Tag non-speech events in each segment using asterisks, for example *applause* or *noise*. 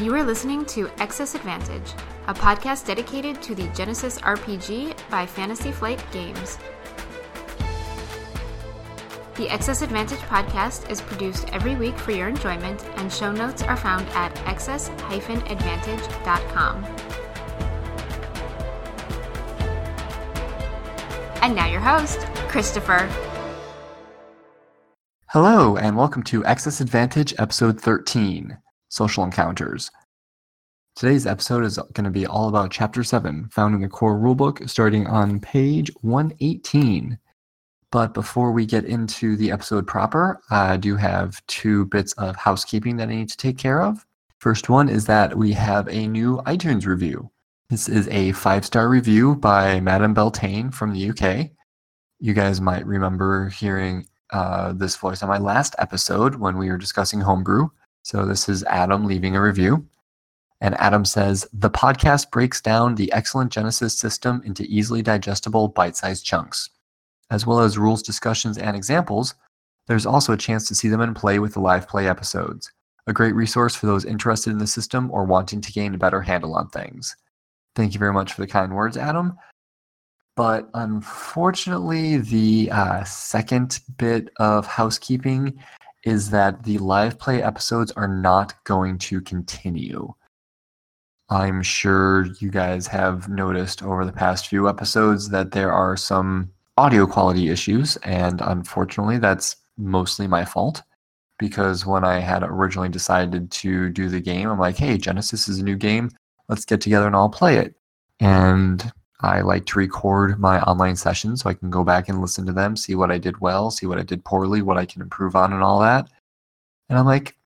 You are listening to Excess Advantage, a podcast dedicated to the Genesys RPG by Fantasy Flight Games. The Excess Advantage podcast is produced every week for your enjoyment, and show notes are found at excess-advantage.com. And now your host, Christopher. Hello, and welcome to Excess Advantage Episode 13 Social Encounters. Today's episode is going to be all about Chapter 7, found in the core rulebook, starting on page 118. But before we get into the episode proper, I do have two bits of housekeeping that I need to take care of. First one is that we have a new iTunes review. This is a five star review by Madame Beltane from the UK. You guys might remember hearing uh, this voice on my last episode when we were discussing homebrew. So this is Adam leaving a review. And Adam says the podcast breaks down the excellent Genesys system into easily digestible bite sized chunks. As well as rules discussions and examples, there's also a chance to see them in play with the live play episodes. A great resource for those interested in the system or wanting to gain a better handle on things. Thank you very much for the kind words, Adam. But unfortunately, the uh, second bit of housekeeping is that the live play episodes are not going to continue. I'm sure you guys have noticed over the past few episodes that there are some audio quality issues, and unfortunately, that's mostly my fault. Because when I had originally decided to do the game, I'm like, hey, Genesys is a new game. Let's get together and I'll play it. And I like to record my online sessions so I can go back and listen to them, see what I did well, see what I did poorly, what I can improve on, and all that. And I'm like,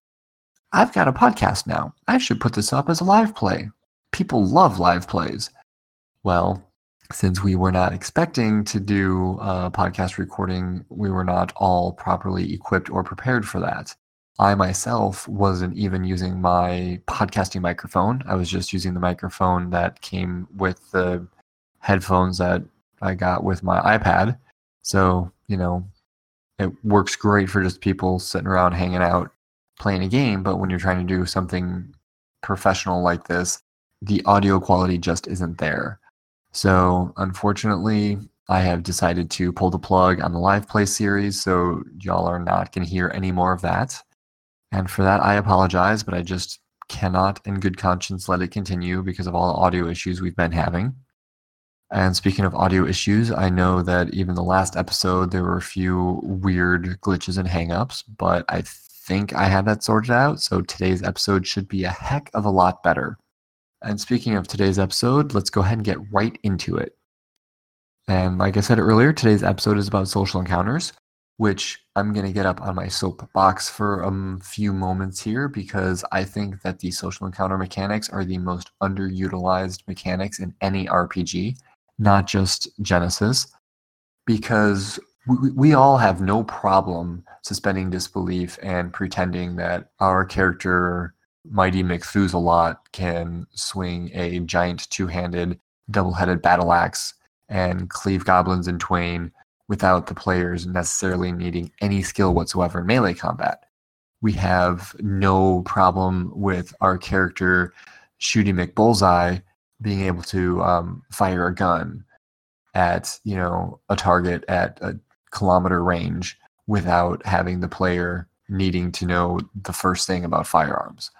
I've got a podcast now. I should put this up as a live play. People love live plays. Well, since we were not expecting to do a podcast recording, we were not all properly equipped or prepared for that. I myself wasn't even using my podcasting microphone. I was just using the microphone that came with the headphones that I got with my iPad. So, you know, it works great for just people sitting around hanging out playing a game. But when you're trying to do something professional like this, the audio quality just isn't there. So, unfortunately, I have decided to pull the plug on the live play series. So, y'all are not going to hear any more of that. And for that, I apologize, but I just cannot, in good conscience, let it continue because of all the audio issues we've been having. And speaking of audio issues, I know that even the last episode there were a few weird glitches and hangups, but I think I had that sorted out. So today's episode should be a heck of a lot better. And speaking of today's episode, let's go ahead and get right into it. And like I said earlier, today's episode is about social encounters, which I'm going to get up on my soapbox for a few moments here because I think that the social encounter mechanics are the most underutilized mechanics in any RPG not just Genesys, because we, we all have no problem suspending disbelief and pretending that our character, Mighty Methuselah, can swing a giant two handed, double headed battle axe and cleave goblins in twain without the players necessarily needing any skill whatsoever in melee combat. We have no problem with our character shooting McBullseye being able to um, fire a gun at you know a target at a kilometer range without having the player needing to know the first thing about firearms.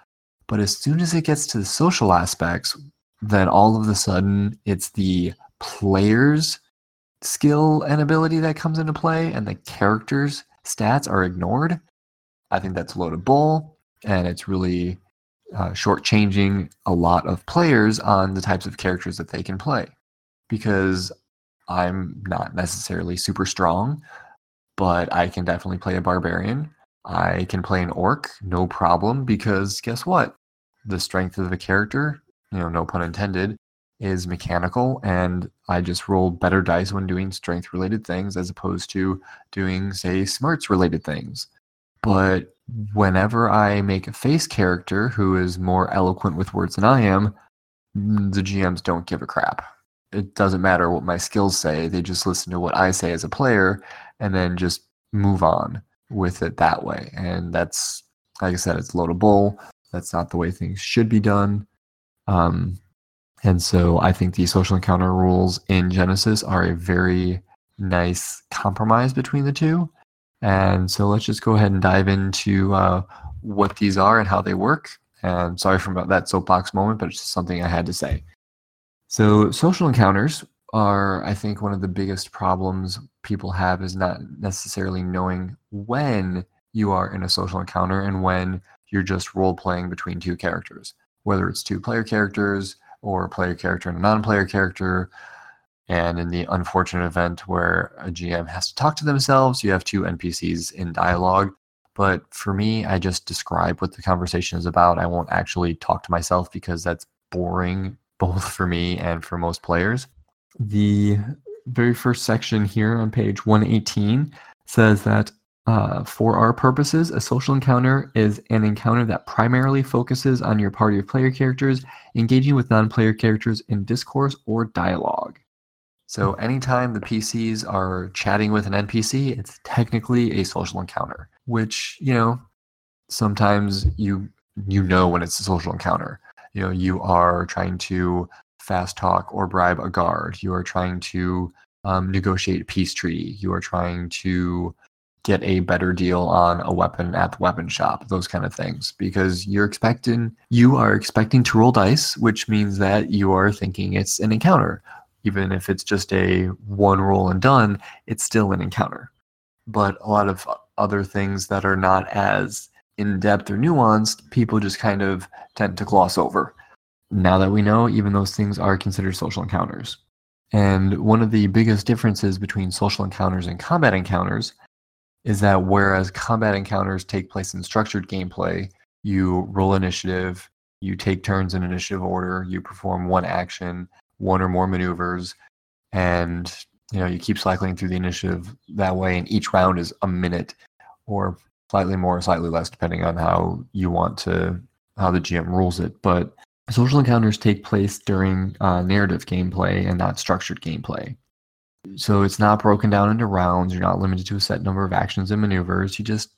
But as soon as it gets to the social aspects, then all of a sudden it's the player's skill and ability that comes into play, and the character's stats are ignored. I think that's a loaded bull, and it's really uh, shortchanging a lot of players on the types of characters that they can play. Because I'm not necessarily super strong, but I can definitely play a barbarian. I can play an orc, no problem, because guess what? The strength of the character, you know, no pun intended, is mechanical, and I just roll better dice when doing strength related things as opposed to doing, say, smarts related things. But whenever I make a face character who is more eloquent with words than I am, mm, the GMs don't give a crap. It doesn't matter what my skills say, they just listen to what I say as a player and then just move on with it that way. And that's, like I said, it's loadable. That's not the way things should be done. Um, and so I think the social encounter rules in Genesys are a very nice compromise between the two. And so let's just go ahead and dive into uh, what these are and how they work. And sorry for that soapbox moment, but it's just something I had to say. So, social encounters are, I think, one of the biggest problems people have is not necessarily knowing when you are in a social encounter and when you're just role playing between two characters, whether it's two player characters or a player character and a non player character. And in the unfortunate event where a GM has to talk to themselves, you have two NPCs in dialogue. But for me, I just describe what the conversation is about. I won't actually talk to myself because that's boring *laughs* both for me and for most players. The very first section here on page 118 says that uh, for our purposes, a social encounter is an encounter that primarily focuses on your party of player characters engaging with non player characters in discourse or dialogue. So, anytime the PCs are chatting with an NPC, it's technically a social encounter, which, you know, sometimes you you know when it's a social encounter. You know, you are trying to fast talk or bribe a guard. You are trying to um, negotiate a peace treaty. You are trying to get a better deal on a weapon at the weapon shop, those kind of things, because you're expecting you are expecting to roll dice, which means that you are thinking it's an encounter. Even if it's just a one roll and done, it's still an encounter. But a lot of other things that are not as in depth or nuanced, people just kind of tend to gloss over. Now that we know, even those things are considered social encounters. And one of the biggest differences between social encounters and combat encounters is that whereas combat encounters take place in structured gameplay, you roll initiative, you take turns in initiative order, you perform one action, one or more maneuvers, and you know you keep cycling through the initiative that way and each round is a minute or slightly more, slightly less, depending on how you want to, how the GM rules it. But social encounters take place during uh, narrative gameplay and not structured gameplay. So it's not broken down into rounds. You're not limited to a set number of actions and maneuvers. You just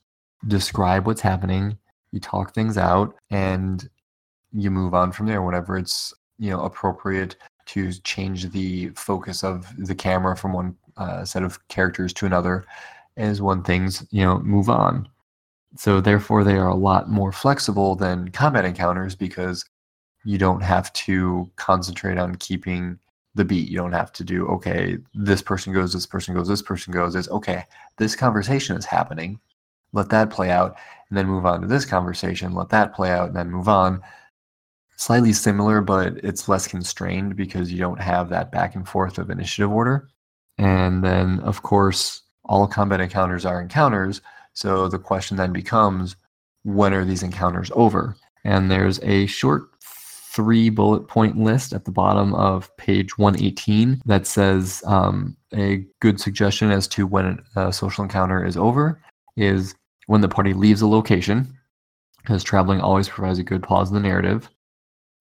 describe what's happening, you talk things out, and you move on from there whenever it's you know appropriate to change the focus of the camera from one uh, set of characters to another as when things you know move on so therefore, they are a lot more flexible than combat encounters because you don't have to concentrate on keeping the beat. You don't have to do okay. This person goes. This person goes. This person goes. Is okay. This conversation is happening. Let that play out, and then move on to this conversation. Let that play out, and then move on. Slightly similar, but it's less constrained because you don't have that back and forth of initiative order. And then, of course, all combat encounters are encounters so the question then becomes when are these encounters over? And there's a short three bullet point list at the bottom of page 118 that says um, a good suggestion as to when a social encounter is over is when the party leaves a location, because traveling always provides a good pause in the narrative.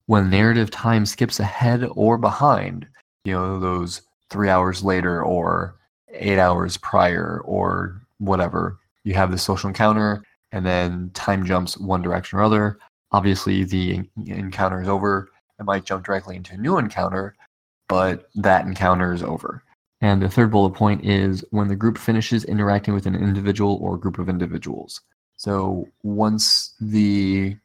When narrative time skips ahead or behind, you know, those three hours later or eight hours prior or whatever, you have the social encounter, and then time jumps one direction or other. Obviously, the encounter is over. It might jump directly into a new encounter, but that encounter is over. And the third bullet point is when the group finishes interacting with an individual or group of individuals. So once the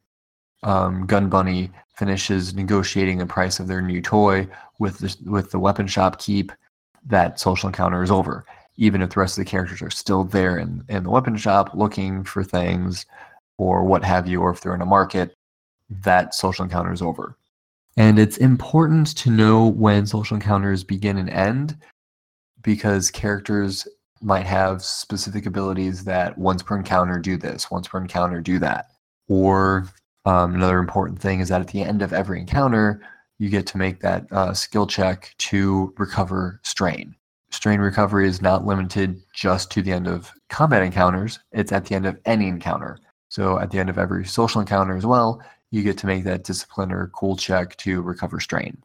um, Gun Bunny finishes negotiating the price of their new toy with the, with the weapon shop keep, that social encounter is over even if the rest of the characters are still there in, in the weapon shop looking for things or what have you, or if they're in a market, that social encounter is over. And it's important to know when social encounters begin and end because characters might have specific abilities that once per encounter do this, once per encounter do that. Or um, another important thing is that at the end of every encounter, you get to make that uh, skill check to recover strain strain recovery is not limited just to the end of combat encounters, it's at the end of any encounter. So at the end of every social encounter as well, you get to make that discipline or cool check to recover strain.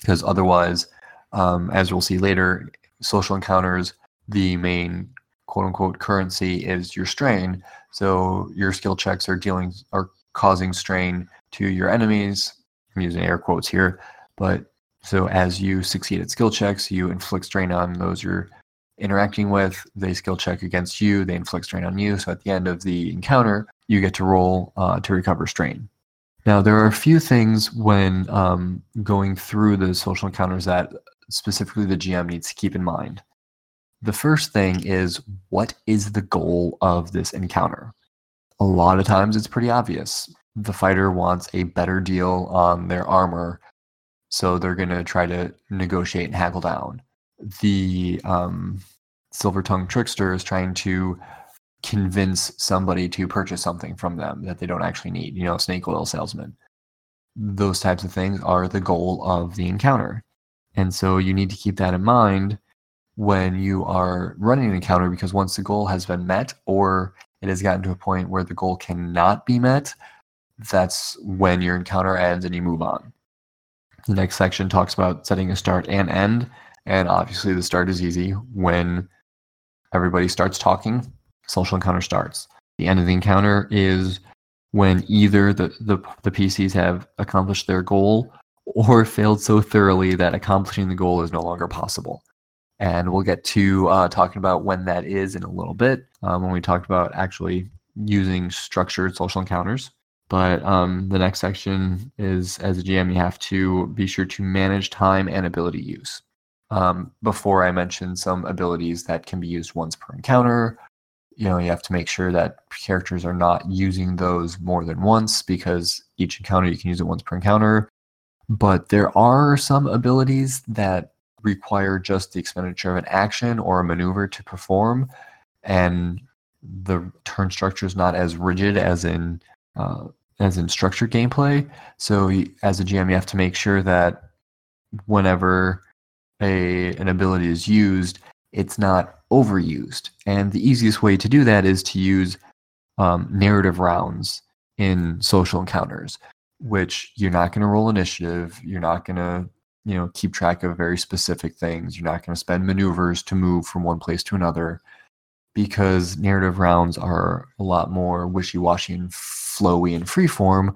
Because otherwise, um, as we'll see later, social encounters, the main quote unquote currency is your strain. So your skill checks are dealing are causing strain to your enemies. I'm using air quotes here, but so as you succeed at skill checks, you inflict strain on those you're interacting with. They skill check against you, they inflict strain on you. So at the end of the encounter, you get to roll uh, to recover strain. Now, there are a few things when um, going through the social encounters that specifically the GM needs to keep in mind. The first thing is what is the goal of this encounter? A lot of times it's pretty obvious. The fighter wants a better deal on their armor, so they're going to try to negotiate and haggle down. The um, silver tongue trickster is trying to convince somebody to purchase something from them that they don't actually need, you know, snake oil salesman. Those types of things are the goal of the encounter. And so you need to keep that in mind when you are running an encounter because once the goal has been met or it has gotten to a point where the goal cannot be met, that's when your encounter ends and you move on. The next section talks about setting a start and end. And obviously, the start is easy when everybody starts talking, social encounter starts. The end of the encounter is when either the, the, the PCs have accomplished their goal or failed so thoroughly that accomplishing the goal is no longer possible. And we'll get to uh, talking about when that is in a little bit um, when we talked about actually using structured social encounters. But um, the next section is as a GM, you have to be sure to manage time and ability use. Um, before I mentioned some abilities that can be used once per encounter, you know, you have to make sure that characters are not using those more than once because each encounter you can use it once per encounter. But there are some abilities that require just the expenditure of an action or a maneuver to perform, and the turn structure is not as rigid as in uh, as in structured gameplay. So as a GM, you have to make sure that whenever a an ability is used, it's not overused. And the easiest way to do that is to use um, narrative rounds in social encounters which you're not going to roll initiative. You're not going to, you know, keep track of very specific things. You're not going to spend maneuvers to move from one place to another because narrative rounds are a lot more wishy-washy and flowy and freeform.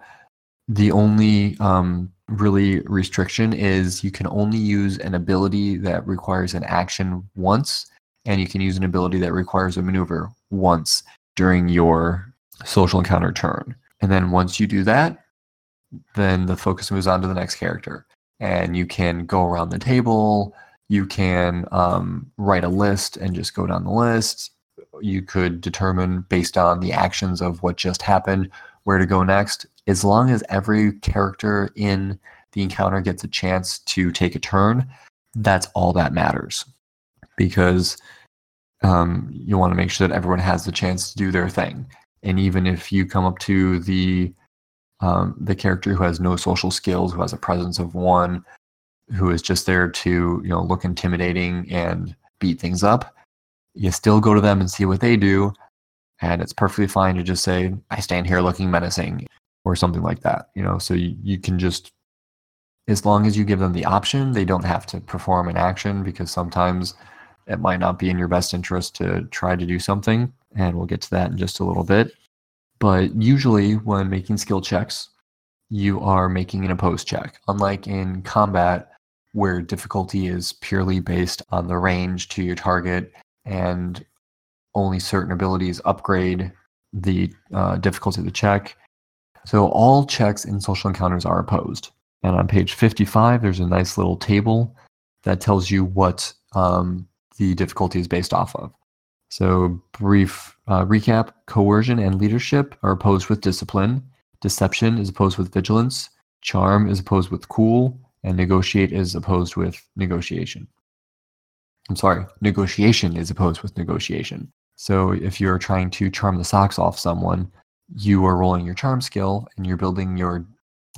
The only um, really restriction is you can only use an ability that requires an action once, and you can use an ability that requires a maneuver once during your social encounter turn. And then once you do that, then the focus moves on to the next character. And you can go around the table. You can um, write a list and just go down the list. You could determine based on the actions of what just happened where to go next. As long as every character in the encounter gets a chance to take a turn, that's all that matters. Because um, you want to make sure that everyone has the chance to do their thing. And even if you come up to the um, the character who has no social skills, who has a presence of one, who is just there to you know look intimidating and beat things up. You still go to them and see what they do, and it's perfectly fine to just say, "I stand here looking menacing," or something like that. You know, so you, you can just as long as you give them the option, they don't have to perform an action because sometimes it might not be in your best interest to try to do something. And we'll get to that in just a little bit. But usually, when making skill checks, you are making an opposed check. Unlike in combat, where difficulty is purely based on the range to your target and only certain abilities upgrade the uh, difficulty of the check. So, all checks in social encounters are opposed. And on page 55, there's a nice little table that tells you what um, the difficulty is based off of. So, brief uh, recap coercion and leadership are opposed with discipline, deception is opposed with vigilance, charm is opposed with cool, and negotiate is opposed with negotiation. I'm sorry, negotiation is opposed with negotiation. So, if you're trying to charm the socks off someone, you are rolling your charm skill and you're building your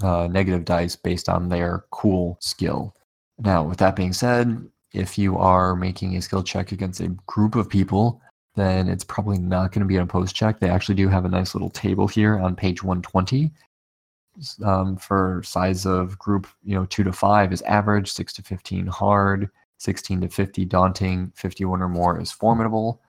uh, negative dice based on their cool skill. Now, with that being said, if you are making a skill check against a group of people, then it's probably not going to be an opposed check. They actually do have a nice little table here on page 120 um, for size of group. You know, two to five is average, six to 15 hard, 16 to 50 daunting, 51 or more is formidable.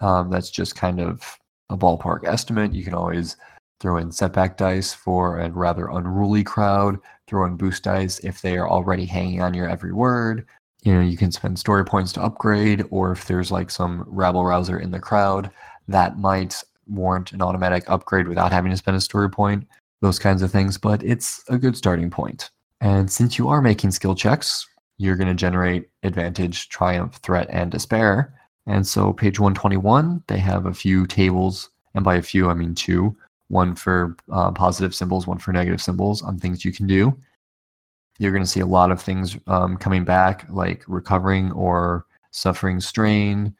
Um, that's just kind of a ballpark estimate. You can always throw in setback dice for a rather unruly crowd, throw in boost dice if they are already hanging on your every word. You know, you can spend story points to upgrade, or if there's like some rabble rouser in the crowd, that might warrant an automatic upgrade without having to spend a story point, those kinds of things. But it's a good starting point. And since you are making skill checks, you're going to generate advantage, triumph, threat, and despair. And so, page 121, they have a few tables, and by a few, I mean two one for uh, positive symbols, one for negative symbols on things you can do. You're going to see a lot of things um, coming back, like recovering or suffering strain,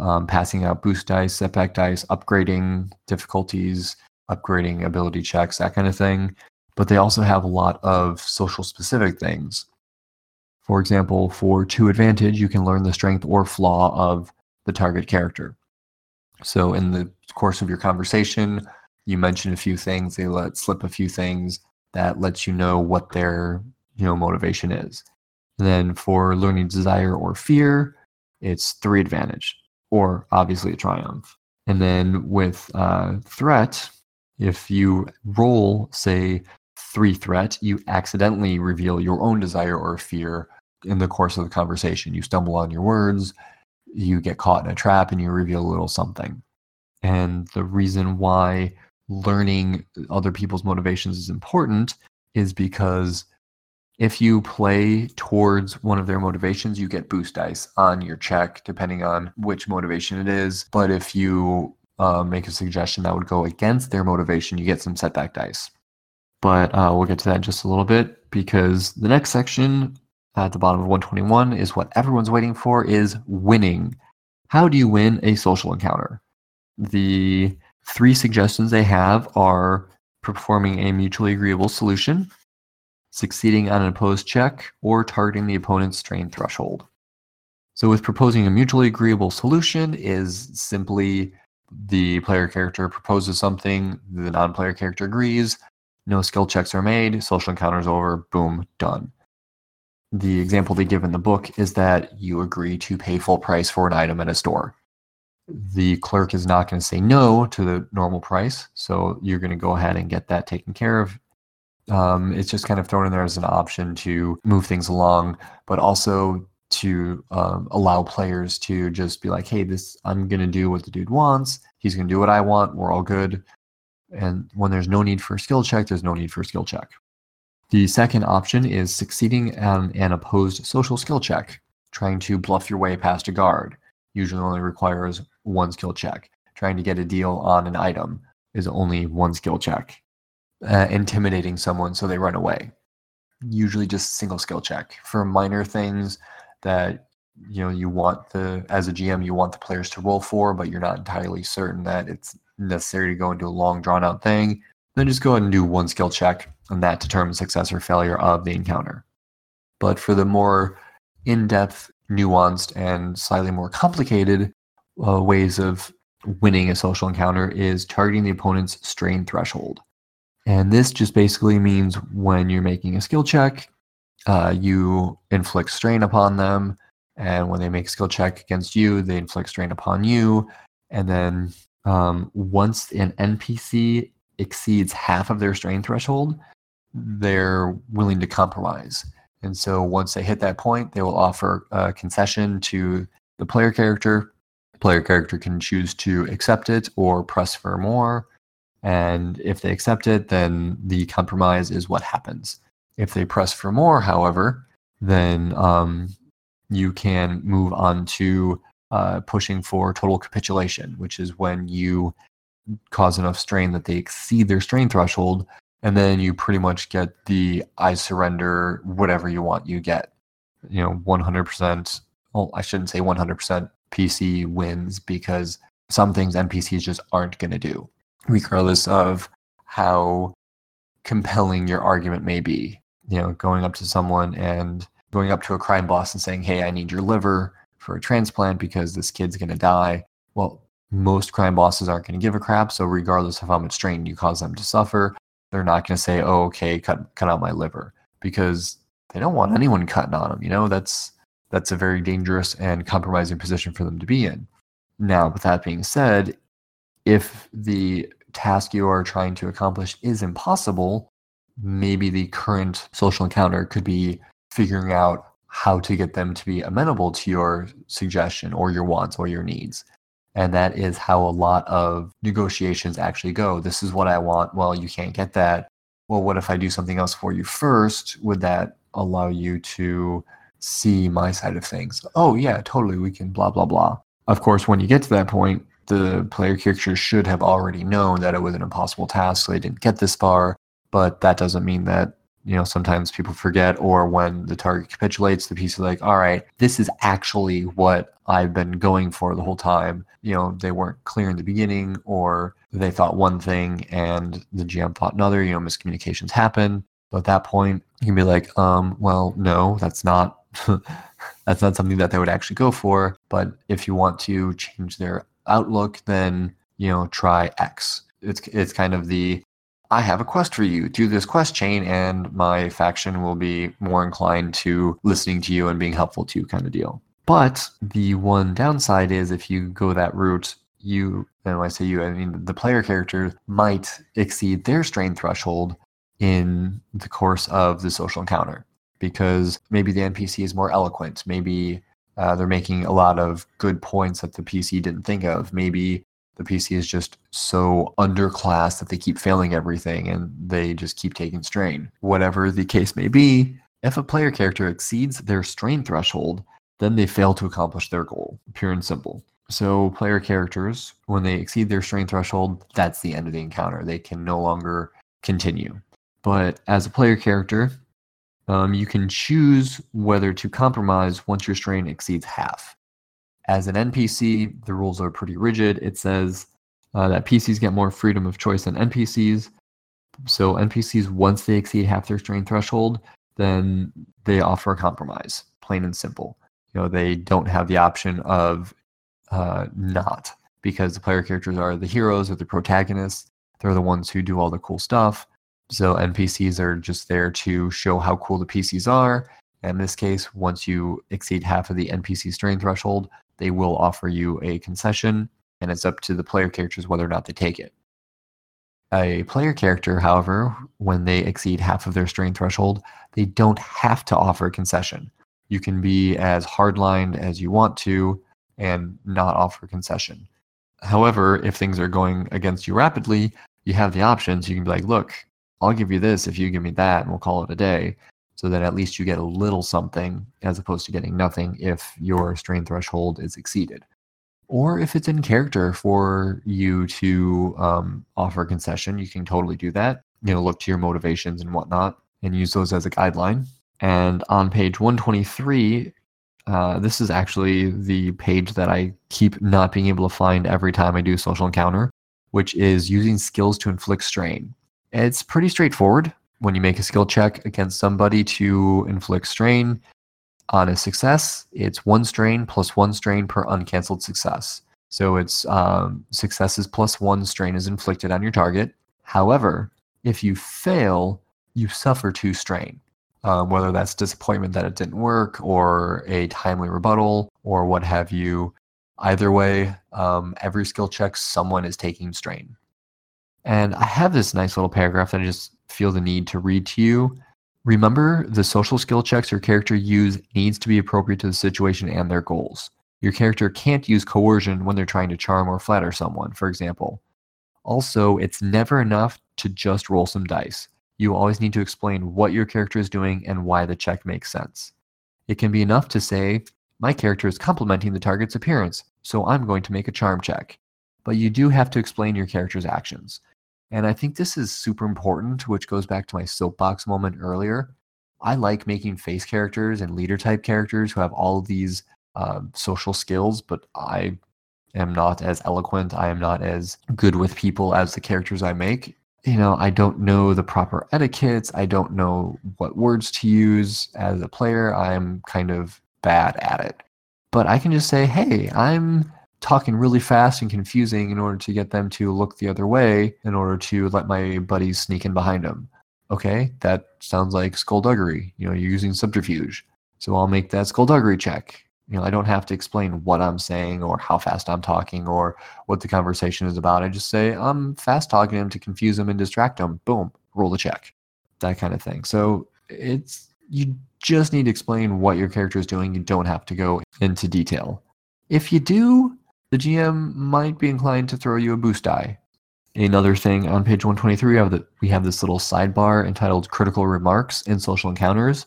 um, passing out boost dice, setback dice, upgrading difficulties, upgrading ability checks, that kind of thing. But they also have a lot of social specific things. For example, for two advantage, you can learn the strength or flaw of the target character. So, in the course of your conversation, you mention a few things, they let slip a few things that lets you know what their you know motivation is. Then for learning desire or fear, it's three advantage or obviously a triumph. And then with uh, threat, if you roll, say, three threat, you accidentally reveal your own desire or fear in the course of the conversation. You stumble on your words, you get caught in a trap, and you reveal a little something. And the reason why learning other people's motivations is important is because if you play towards one of their motivations, you get boost dice on your check, depending on which motivation it is. But if you uh, make a suggestion that would go against their motivation, you get some setback dice. But uh, we'll get to that in just a little bit because the next section at the bottom of 121 is what everyone's waiting for is winning. How do you win a social encounter? The Three suggestions they have are performing a mutually agreeable solution, succeeding on an opposed check, or targeting the opponent's strain threshold. So with proposing a mutually agreeable solution is simply the player character proposes something, the non-player character agrees, no skill checks are made, social encounters over, boom, done. The example they give in the book is that you agree to pay full price for an item at a store the clerk is not going to say no to the normal price. So you're going to go ahead and get that taken care of. Um, it's just kind of thrown in there as an option to move things along, but also to um, allow players to just be like, hey, this I'm going to do what the dude wants. He's going to do what I want. We're all good. And when there's no need for a skill check, there's no need for a skill check. The second option is succeeding on an opposed social skill check, trying to bluff your way past a guard usually only requires one skill check. Trying to get a deal on an item is only one skill check. Uh, intimidating someone so they run away, usually just single skill check. For minor things that you know you want the as a GM you want the players to roll for, but you're not entirely certain that it's necessary to go into a long drawn out thing, then just go ahead and do one skill check, and that determines success or failure of the encounter. But for the more in depth nuanced and slightly more complicated uh, ways of winning a social encounter is targeting the opponent's strain threshold. And this just basically means when you're making a skill check, uh, you inflict strain upon them. And when they make a skill check against you, they inflict strain upon you. And then um, once an NPC exceeds half of their strain threshold, they're willing to compromise. And so once they hit that point, they will offer a concession to the player character. The player character can choose to accept it or press for more. And if they accept it, then the compromise is what happens. If they press for more, however, then um, you can move on to uh, pushing for total capitulation, which is when you cause enough strain that they exceed their strain threshold and then you pretty much get the I surrender whatever you want. You get, you know, 100%. Well, I shouldn't say 100% PC wins because some things NPCs just aren't going to do, regardless of how compelling your argument may be. You know, going up to someone and going up to a crime boss and saying, "Hey, I need your liver for a transplant because this kid's going to die." Well, most crime bosses aren't going to give a crap. So regardless of how much strain you cause them to suffer, they're not going to say, "Oh, okay, cut cut out my liver," because they don't want anyone cutting on them. You know, that's that's a very dangerous and compromising position for them to be in. Now, with that being said, if the task you are trying to accomplish is impossible, maybe the current social encounter could be figuring out how to get them to be amenable to your suggestion or your wants or your needs. And that is how a lot of negotiations actually go. This is what I want. Well, you can't get that. Well, what if I do something else for you first? Would that allow you to see my side of things? Oh, yeah, totally. We can blah, blah, blah. Of course, when you get to that point, the player character should have already known that it was an impossible task, so they didn't get this far. But that doesn't mean that you know sometimes people forget or when the target capitulates the piece is like all right this is actually what i've been going for the whole time. You know they weren't clear in the beginning or they thought one thing and the gm thought another you know miscommunications happen. But at that point you can be like um well no that's not *laughs* that's not something that they would actually go for. But if you want to change their outlook then you know try x it's it's kind of the I have a quest for you. Do this quest chain, and my faction will be more inclined to listening to you and being helpful to you, kind of deal. But the one downside is if you go that route, you, and when I say you, I mean the player character might exceed their strain threshold in the course of the social encounter because maybe the NPC is more eloquent. Maybe uh, they're making a lot of good points that the PC didn't think of. Maybe the PC is just so underclass that they keep failing everything and they just keep taking strain. Whatever the case may be, if a player character exceeds their strain threshold, then they fail to accomplish their goal, pure and simple. So, player characters, when they exceed their strain threshold, that's the end of the encounter. They can no longer continue. But as a player character, um, you can choose whether to compromise once your strain exceeds half. As an NPC, the rules are pretty rigid. It says uh, that PCs get more freedom of choice than NPCs. So NPCs, once they exceed half their strain threshold, then they offer a compromise, plain and simple. You know, they don't have the option of uh, not because the player characters are the heroes or the protagonists. They're the ones who do all the cool stuff. So NPCs are just there to show how cool the PCs are. In this case, once you exceed half of the NPC strain threshold, they will offer you a concession, and it's up to the player characters whether or not they take it. A player character, however, when they exceed half of their strain threshold, they don't have to offer a concession. You can be as hardlined as you want to and not offer a concession. However, if things are going against you rapidly, you have the options. You can be like, look, I'll give you this if you give me that, and we'll call it a day so that at least you get a little something as opposed to getting nothing if your strain threshold is exceeded. Or if it's in character for you to um, offer concession, you can totally do that. You know, look to your motivations and whatnot and use those as a guideline. And on page 123, uh, this is actually the page that I keep not being able to find every time I do social encounter, which is using skills to inflict strain. It's pretty straightforward when you make a skill check against somebody to inflict strain on a success, it's one strain plus one strain per uncancelled success. So it's um, successes plus one strain is inflicted on your target. However, if you fail, you suffer two strain, um, whether that's disappointment that it didn't work or a timely rebuttal or what have you. Either way, um, every skill check, someone is taking strain. And I have this nice little paragraph that I just feel the need to read to you. Remember, the social skill checks your character use needs to be appropriate to the situation and their goals. Your character can't use coercion when they're trying to charm or flatter someone, for example. Also, it's never enough to just roll some dice. You always need to explain what your character is doing and why the check makes sense. It can be enough to say, My character is complimenting the target's appearance, so I'm going to make a charm check. But you do have to explain your character's actions. And I think this is super important, which goes back to my soapbox moment earlier. I like making face characters and leader type characters who have all these um, social skills, but I am not as eloquent. I am not as good with people as the characters I make. You know, I don't know the proper etiquettes. I don't know what words to use as a player. I'm kind of bad at it. But I can just say, hey, I'm talking really fast and confusing in order to get them to look the other way in order to let my buddies sneak in behind them. Okay, that sounds like skullduggery. You know, you're using subterfuge. So I'll make that skullduggery check. You know, I don't have to explain what I'm saying or how fast I'm talking or what the conversation is about. I just say I'm fast talking him to confuse him and distract him. Boom, roll the check. That kind of thing. So it's you just need to explain what your character is doing. You don't have to go into detail. If you do, the GM might be inclined to throw you a boost die. Another thing on page 123, we have, the, we have this little sidebar entitled Critical Remarks in Social Encounters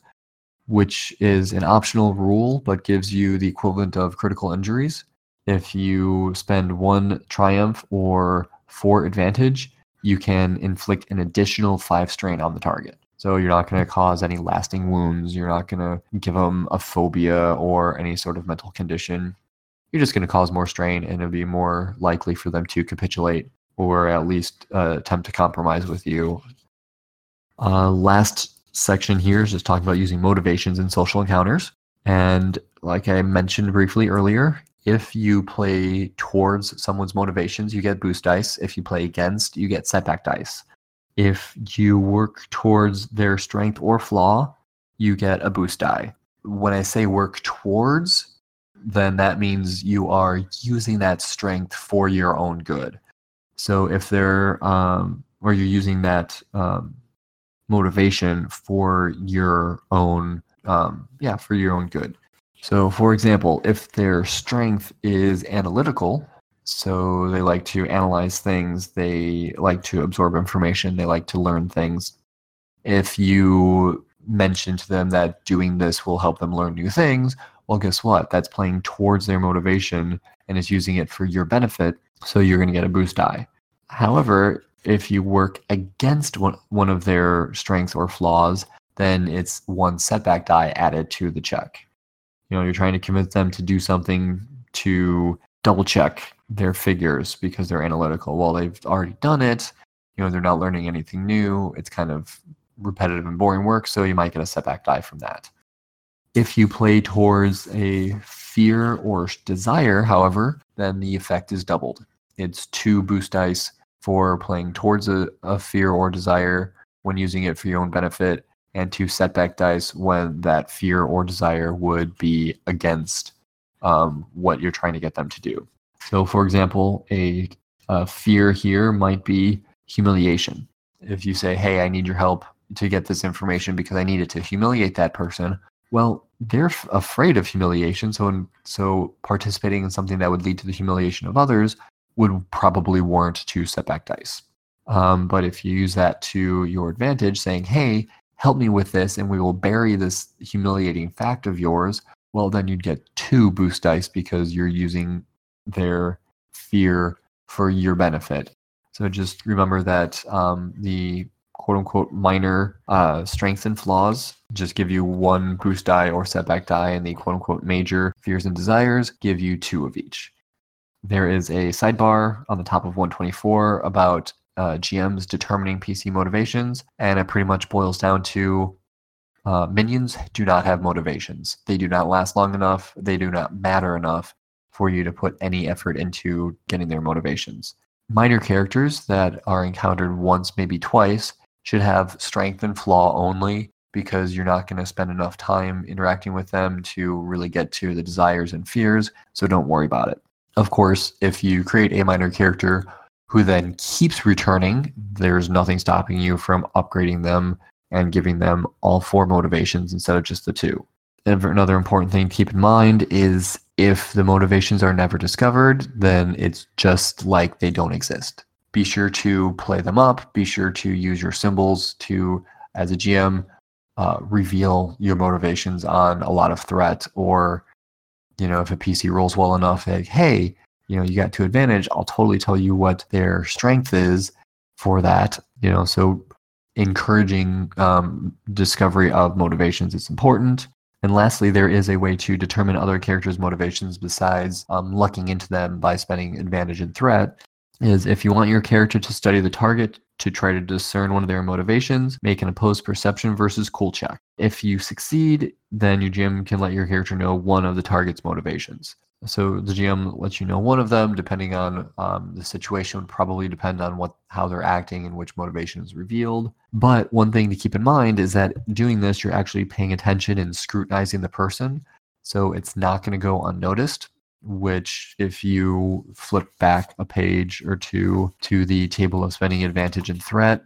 which is an optional rule but gives you the equivalent of critical injuries. If you spend one triumph or four advantage, you can inflict an additional five strain on the target. So you're not going to cause any lasting wounds. You're not going to give them a phobia or any sort of mental condition. You're just going to cause more strain and it'll be more likely for them to capitulate or at least uh, attempt to compromise with you. Uh, last section here is just talking about using motivations in social encounters. And like I mentioned briefly earlier, if you play towards someone's motivations, you get boost dice. If you play against, you get setback dice. If you work towards their strength or flaw, you get a boost die. When I say work towards, then that means you are using that strength for your own good. So if they're, um, or you're using that um, motivation for your own um, yeah for your own good so for example if their strength is analytical so they like to analyze things they like to absorb information they like to learn things if you mention to them that doing this will help them learn new things well guess what that's playing towards their motivation and is using it for your benefit so you're going to get a boost die however if you work against one, one of their strengths or flaws, then it's one setback die added to the check. You know, you're trying to convince them to do something to double check their figures because they're analytical. Well, they've already done it. You know, they're not learning anything new. It's kind of repetitive and boring work, so you might get a setback die from that. If you play towards a fear or desire, however, then the effect is doubled. It's two boost dice for playing towards a, a fear or desire when using it for your own benefit, and two setback dice when that fear or desire would be against um, what you're trying to get them to do. So, for example, a, a fear here might be humiliation. If you say, Hey, I need your help to get this information because I need it to humiliate that person, well, they're f- afraid of humiliation. So, in, so participating in something that would lead to the humiliation of others would probably warrant two setback dice. Um, but if you use that to your advantage, saying, hey, help me with this, and we will bury this humiliating fact of yours, well, then you'd get two boost dice because you're using their fear for your benefit. So just remember that um, the quote unquote minor uh, strengths and flaws just give you one boost die or setback die, and the quote unquote major fears and desires give you two of each there is a sidebar on the top of 124 about uh, GMs determining PC motivations, and it pretty much boils down to uh, minions do not have motivations. They do not last long enough. They do not matter enough for you to put any effort into getting their motivations. Minor characters that are encountered once, maybe twice, should have strength and flaw only because you're not going to spend enough time interacting with them to really get to the desires and fears. So don't worry about it. Of course, if you create a minor character who then keeps returning, there's nothing stopping you from upgrading them and giving them all four motivations instead of just the two. Another important thing to keep in mind is if the motivations are never discovered, then it's just like they don't exist. Be sure to play them up. Be sure to use your symbols to, as a GM, uh, reveal your motivations on a lot of threat or you know, if a PC rolls well enough, like, hey, you know, you got two advantage, I'll totally tell you what their strength is for that. You know, so encouraging um, discovery of motivations is important. And lastly, there is a way to determine other characters' motivations besides um, lucking into them by spending advantage and threat. Is if you want your character to study the target to try to discern one of their motivations, make an opposed perception versus cool check. If you succeed, then your GM can let your character know one of the target's motivations. So the GM lets you know one of them, depending on um, the situation, would probably depend on what how they're acting and which motivation is revealed. But one thing to keep in mind is that doing this, you're actually paying attention and scrutinizing the person. So it's not going to go unnoticed, which, if you flip back a page or two to the table of spending advantage and threat,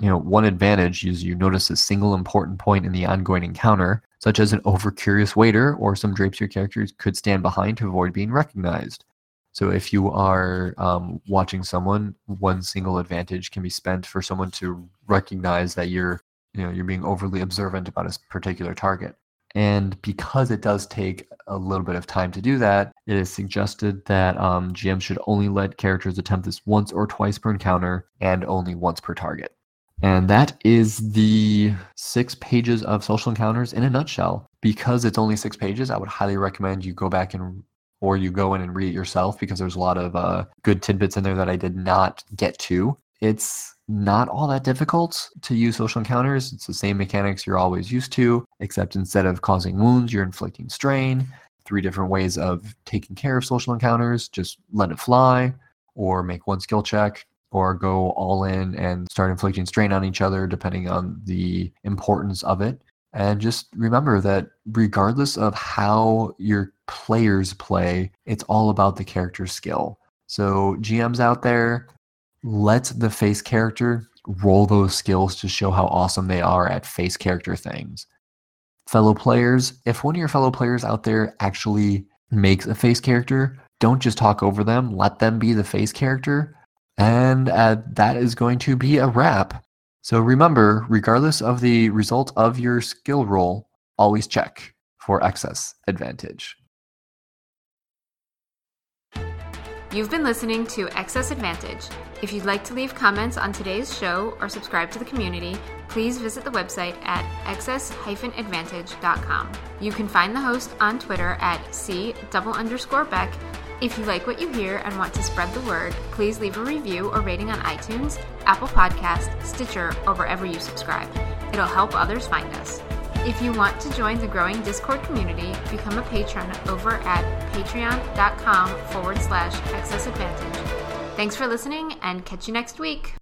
you know, one advantage is you notice a single important point in the ongoing encounter, such as an overcurious waiter or some drapes your characters could stand behind to avoid being recognized. So if you are um, watching someone, one single advantage can be spent for someone to recognize that you're, you know, you're being overly observant about a particular target. And because it does take a little bit of time to do that, it is suggested that um, GM should only let characters attempt this once or twice per encounter and only once per target. And that is the six pages of social encounters in a nutshell. Because it's only six pages, I would highly recommend you go back and or you go in and read it yourself because there's a lot of uh, good tidbits in there that I did not get to. It's not all that difficult to use social encounters. It's the same mechanics you're always used to, except instead of causing wounds, you're inflicting strain. Three different ways of taking care of social encounters just let it fly, or make one skill check, or go all in and start inflicting strain on each other depending on the importance of it. And just remember that regardless of how your players play, it's all about the character skill. So, GMs out there, let the face character roll those skills to show how awesome they are at face character things. Fellow players, if one of your fellow players out there actually makes a face character, don't just talk over them, let them be the face character and uh, that is going to be a wrap. So remember, regardless of the result of your skill roll, always check for excess advantage. You've been listening to Excess Advantage. If you'd like to leave comments on today's show or subscribe to the community, please visit the website at excess-advantage.com. You can find the host on Twitter at c double underscore beck if you like what you hear and want to spread the word, please leave a review or rating on iTunes, Apple Podcast, Stitcher, or wherever you subscribe. It'll help others find us. If you want to join the growing Discord community, become a patron over at patreon.com forward slash excess advantage. Thanks for listening and catch you next week.